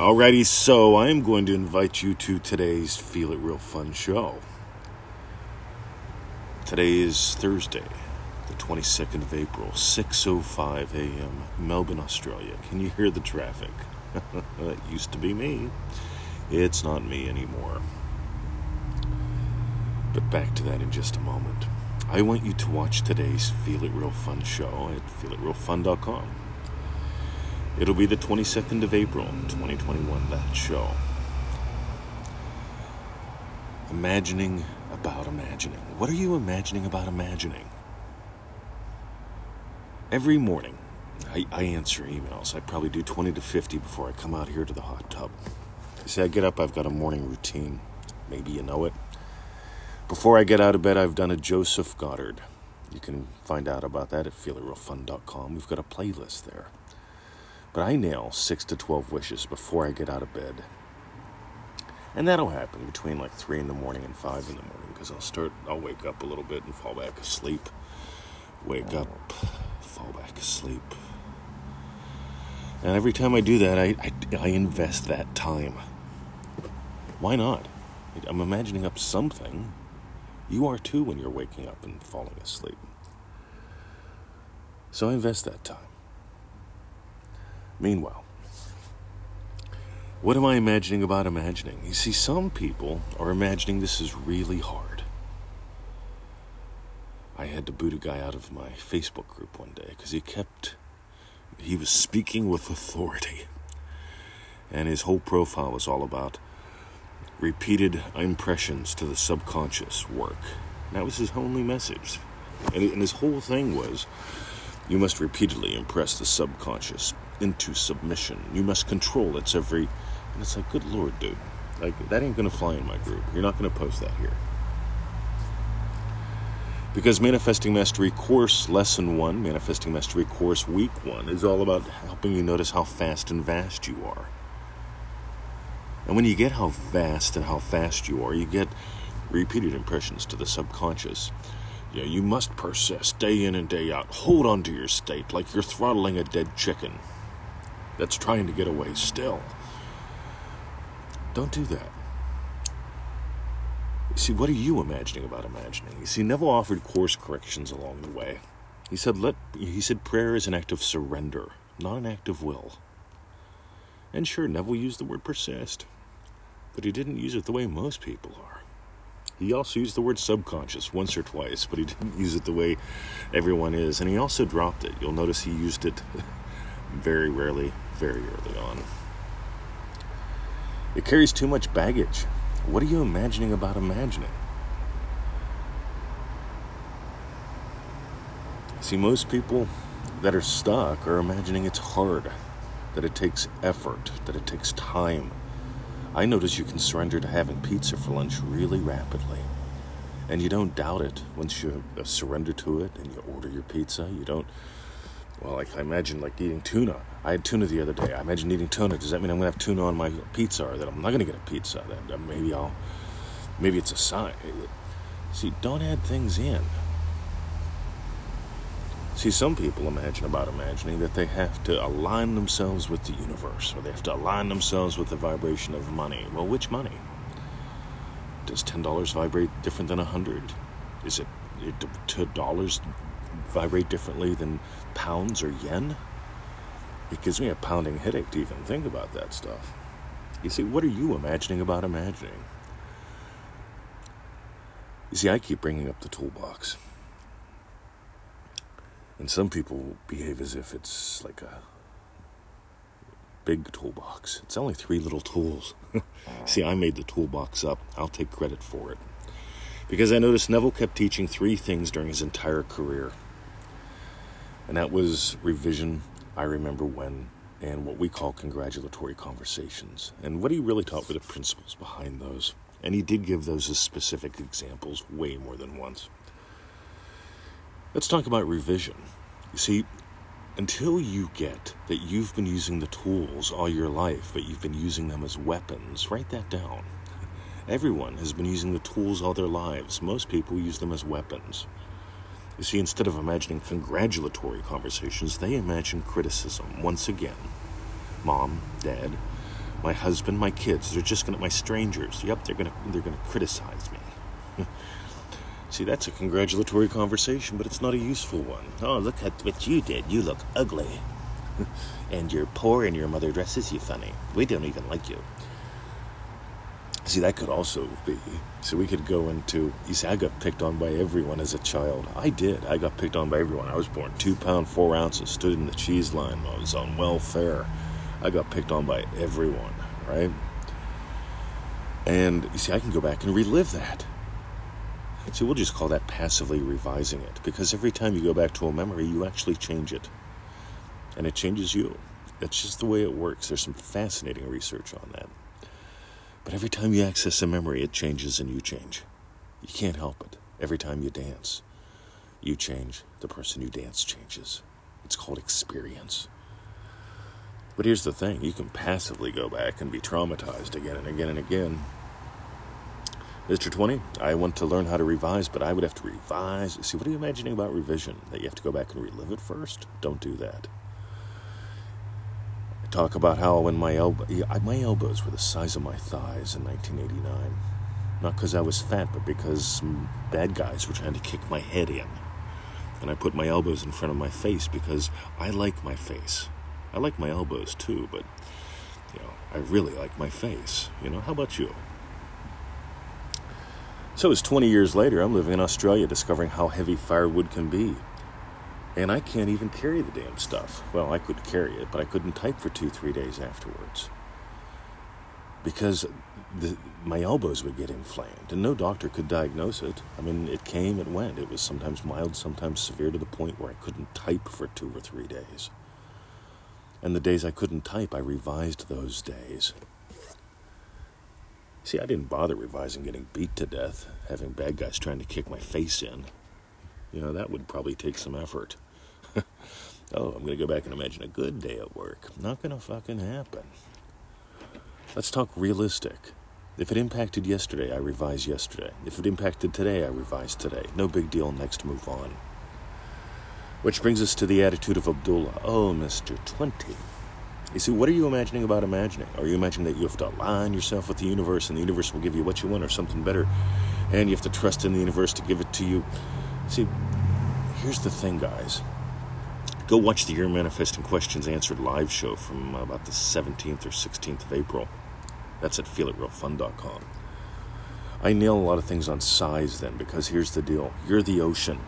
Alrighty, so I am going to invite you to today's Feel It Real Fun show. Today is Thursday, the 22nd of April, 6:05 a.m., Melbourne, Australia. Can you hear the traffic? that used to be me. It's not me anymore. But back to that in just a moment. I want you to watch today's Feel It Real Fun show at feelitrealfun.com. It'll be the 22nd of April, 2021, that show. Imagining about imagining. What are you imagining about imagining? Every morning, I, I answer emails. I probably do 20 to 50 before I come out here to the hot tub. You see, I get up, I've got a morning routine. Maybe you know it. Before I get out of bed, I've done a Joseph Goddard. You can find out about that at feelitrealfun.com. We've got a playlist there. But I nail 6 to 12 wishes before I get out of bed. And that'll happen between like 3 in the morning and 5 in the morning because I'll start, I'll wake up a little bit and fall back asleep. Wake up, fall back asleep. And every time I do that, I, I, I invest that time. Why not? I'm imagining up something. You are too when you're waking up and falling asleep. So I invest that time. Meanwhile, what am I imagining about imagining? You see, some people are imagining this is really hard. I had to boot a guy out of my Facebook group one day because he kept, he was speaking with authority. And his whole profile was all about repeated impressions to the subconscious work. That was his only message. And, and his whole thing was you must repeatedly impress the subconscious into submission. You must control its every. And it's like, good lord, dude. Like, that ain't gonna fly in my group. You're not gonna post that here. Because Manifesting Mastery Course Lesson 1, Manifesting Mastery Course Week 1, is all about helping you notice how fast and vast you are. And when you get how vast and how fast you are, you get repeated impressions to the subconscious. Yeah, you must persist day in and day out. Hold on to your state like you're throttling a dead chicken that's trying to get away still. Don't do that. You see, what are you imagining about imagining? You see, Neville offered course corrections along the way. He said, let, he said prayer is an act of surrender, not an act of will. And sure, Neville used the word persist, but he didn't use it the way most people are. He also used the word subconscious once or twice, but he didn't use it the way everyone is. And he also dropped it. You'll notice he used it very rarely, very early on. It carries too much baggage. What are you imagining about imagining? See, most people that are stuck are imagining it's hard, that it takes effort, that it takes time. I notice you can surrender to having pizza for lunch really rapidly. And you don't doubt it once you uh, surrender to it and you order your pizza. You don't, well, like I imagine like eating tuna. I had tuna the other day. I imagine eating tuna. Does that mean I'm going to have tuna on my pizza or that I'm not going to get a pizza? That maybe I'll, maybe it's a sign. See, don't add things in. See, some people imagine about imagining that they have to align themselves with the universe or they have to align themselves with the vibration of money. Well, which money? Does $10 vibrate different than 100 Is it, it dollars vibrate differently than pounds or yen? It gives me a pounding headache to even think about that stuff. You see, what are you imagining about imagining? You see, I keep bringing up the toolbox. And some people behave as if it's like a big toolbox. It's only three little tools. See, I made the toolbox up. I'll take credit for it. Because I noticed Neville kept teaching three things during his entire career. And that was revision, I remember when, and what we call congratulatory conversations. And what he really taught were the principles behind those. And he did give those as specific examples way more than once. Let's talk about revision. You see, until you get that you've been using the tools all your life, but you've been using them as weapons, write that down. Everyone has been using the tools all their lives. Most people use them as weapons. You see, instead of imagining congratulatory conversations, they imagine criticism. Once again, mom, dad, my husband, my kids. They're just gonna my strangers. Yep, they're gonna they're gonna criticize me. See, that's a congratulatory conversation, but it's not a useful one. Oh, look at what you did. You look ugly. and you're poor and your mother dresses you funny. We don't even like you. See, that could also be. So we could go into. You see, I got picked on by everyone as a child. I did. I got picked on by everyone. I was born two pound four ounces, stood in the cheese line. I was on welfare. I got picked on by everyone, right? And you see, I can go back and relive that. See, we'll just call that passively revising it because every time you go back to a memory, you actually change it. And it changes you. That's just the way it works. There's some fascinating research on that. But every time you access a memory, it changes and you change. You can't help it. Every time you dance, you change. The person you dance changes. It's called experience. But here's the thing you can passively go back and be traumatized again and again and again. Mr. 20, I want to learn how to revise, but I would have to revise. See, what are you imagining about revision? That you have to go back and relive it first? Don't do that. I talk about how when my elbow, my elbows were the size of my thighs in 1989. Not because I was fat, but because bad guys were trying to kick my head in. And I put my elbows in front of my face because I like my face. I like my elbows too, but you know, I really like my face. You know, how about you? So it's 20 years later, I'm living in Australia discovering how heavy firewood can be. And I can't even carry the damn stuff. Well, I could carry it, but I couldn't type for two, three days afterwards. Because the, my elbows would get inflamed, and no doctor could diagnose it. I mean, it came, it went. It was sometimes mild, sometimes severe to the point where I couldn't type for two or three days. And the days I couldn't type, I revised those days. See, I didn't bother revising getting beat to death, having bad guys trying to kick my face in. You know, that would probably take some effort. oh, I'm going to go back and imagine a good day at work. Not going to fucking happen. Let's talk realistic. If it impacted yesterday, I revise yesterday. If it impacted today, I revise today. No big deal, next move on. Which brings us to the attitude of Abdullah. Oh, Mr. 20. You see, what are you imagining about imagining? Are you imagining that you have to align yourself with the universe and the universe will give you what you want or something better? And you have to trust in the universe to give it to you? See, here's the thing, guys. Go watch the Your Manifesting Questions Answered live show from uh, about the 17th or 16th of April. That's at feelitrealfun.com. I nail a lot of things on size then because here's the deal you're the ocean.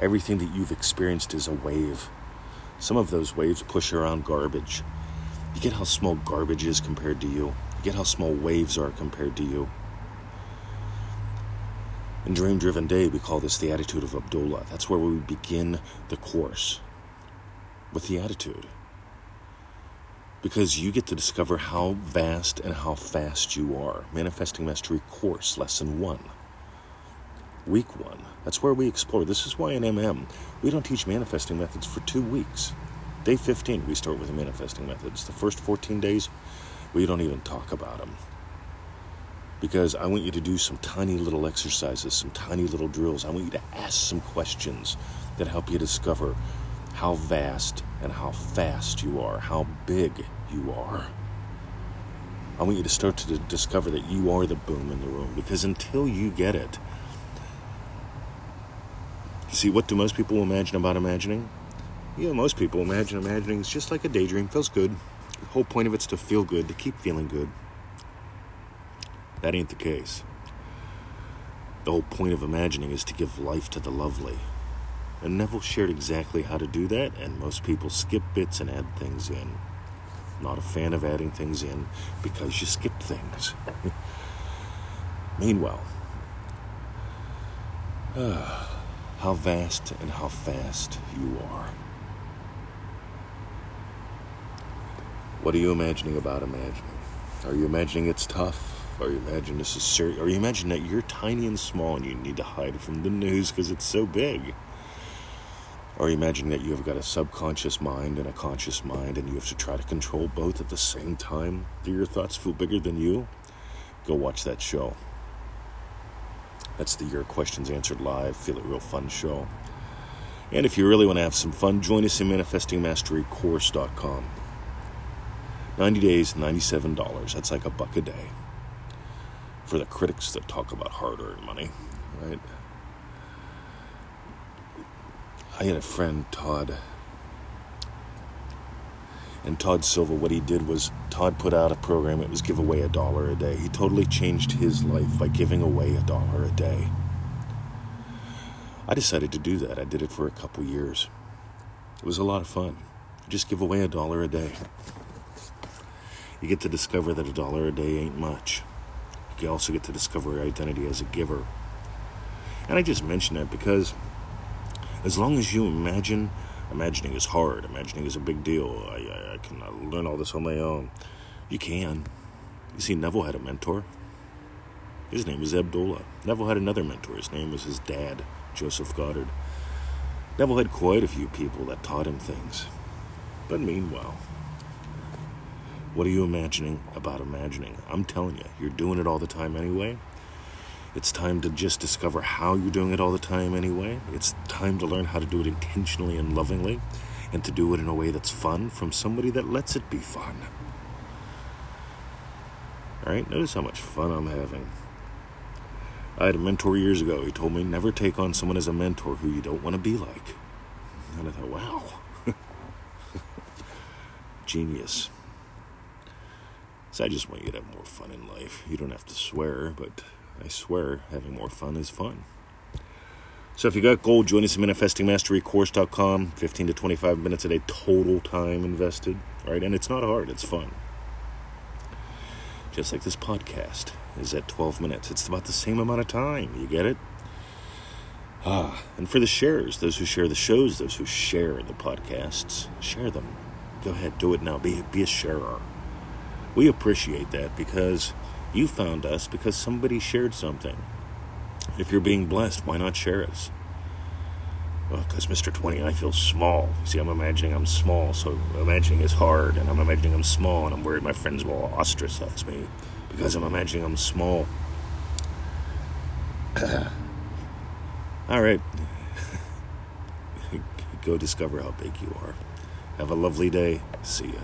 Everything that you've experienced is a wave. Some of those waves push around garbage. You get how small garbage is compared to you. You get how small waves are compared to you. In Dream Driven Day, we call this the attitude of Abdullah. That's where we begin the course with the attitude. Because you get to discover how vast and how fast you are. Manifesting Mastery Course, Lesson 1 week one. That's where we explore. This is why in MM, we don't teach manifesting methods for two weeks. Day 15, we start with the manifesting methods. The first 14 days, we don't even talk about them. Because I want you to do some tiny little exercises, some tiny little drills. I want you to ask some questions that help you discover how vast and how fast you are, how big you are. I want you to start to discover that you are the boom in the room because until you get it, See, what do most people imagine about imagining? Yeah, most people imagine imagining is just like a daydream, feels good. The whole point of it's to feel good, to keep feeling good. That ain't the case. The whole point of imagining is to give life to the lovely. And Neville shared exactly how to do that, and most people skip bits and add things in. Not a fan of adding things in because you skip things. Meanwhile, uh, how vast and how fast you are. What are you imagining about imagining? Are you imagining it's tough? Are you imagining this is serious? Are you imagining that you're tiny and small and you need to hide from the news because it's so big? Are you imagining that you have got a subconscious mind and a conscious mind and you have to try to control both at the same time? Do your thoughts feel bigger than you? Go watch that show. That's the Your Questions Answered Live, Feel It Real Fun show. And if you really want to have some fun, join us in ManifestingMasteryCourse.com. 90 days, $97. That's like a buck a day. For the critics that talk about hard earned money, right? I had a friend, Todd. And Todd Silva, what he did was Todd put out a program, it was give away a dollar a day. He totally changed his life by giving away a dollar a day. I decided to do that. I did it for a couple years. It was a lot of fun. Just give away a dollar a day. You get to discover that a dollar a day ain't much. You also get to discover your identity as a giver. And I just mention that because as long as you imagine, imagining is hard, imagining is a big deal. I, I, I can learn all this on my own. You can. You see, Neville had a mentor. His name was Abdullah. Neville had another mentor. His name was his dad, Joseph Goddard. Neville had quite a few people that taught him things. But meanwhile, what are you imagining about imagining? I'm telling you, you're doing it all the time anyway. It's time to just discover how you're doing it all the time anyway. It's time to learn how to do it intentionally and lovingly and to do it in a way that's fun from somebody that lets it be fun. All right, notice how much fun I'm having. I had a mentor years ago. He told me never take on someone as a mentor who you don't want to be like. And I thought, wow. Genius. So I just want you to have more fun in life. You don't have to swear, but I swear having more fun is fun. So if you got gold, join us at manifestingmasterycourse.com. 15 to 25 minutes a day total time invested. All right, and it's not hard, it's fun. Just like this podcast is at 12 minutes. It's about the same amount of time. You get it? Ah, and for the sharers, those who share the shows, those who share the podcasts, share them. Go ahead, do it now. Be, be a sharer. We appreciate that because you found us because somebody shared something. If you're being blessed, why not share us? Well, because Mr. 20, I feel small. See, I'm imagining I'm small, so imagining is hard, and I'm imagining I'm small, and I'm worried my friends will ostracize me because I'm imagining I'm small. All right. Go discover how big you are. Have a lovely day. See ya.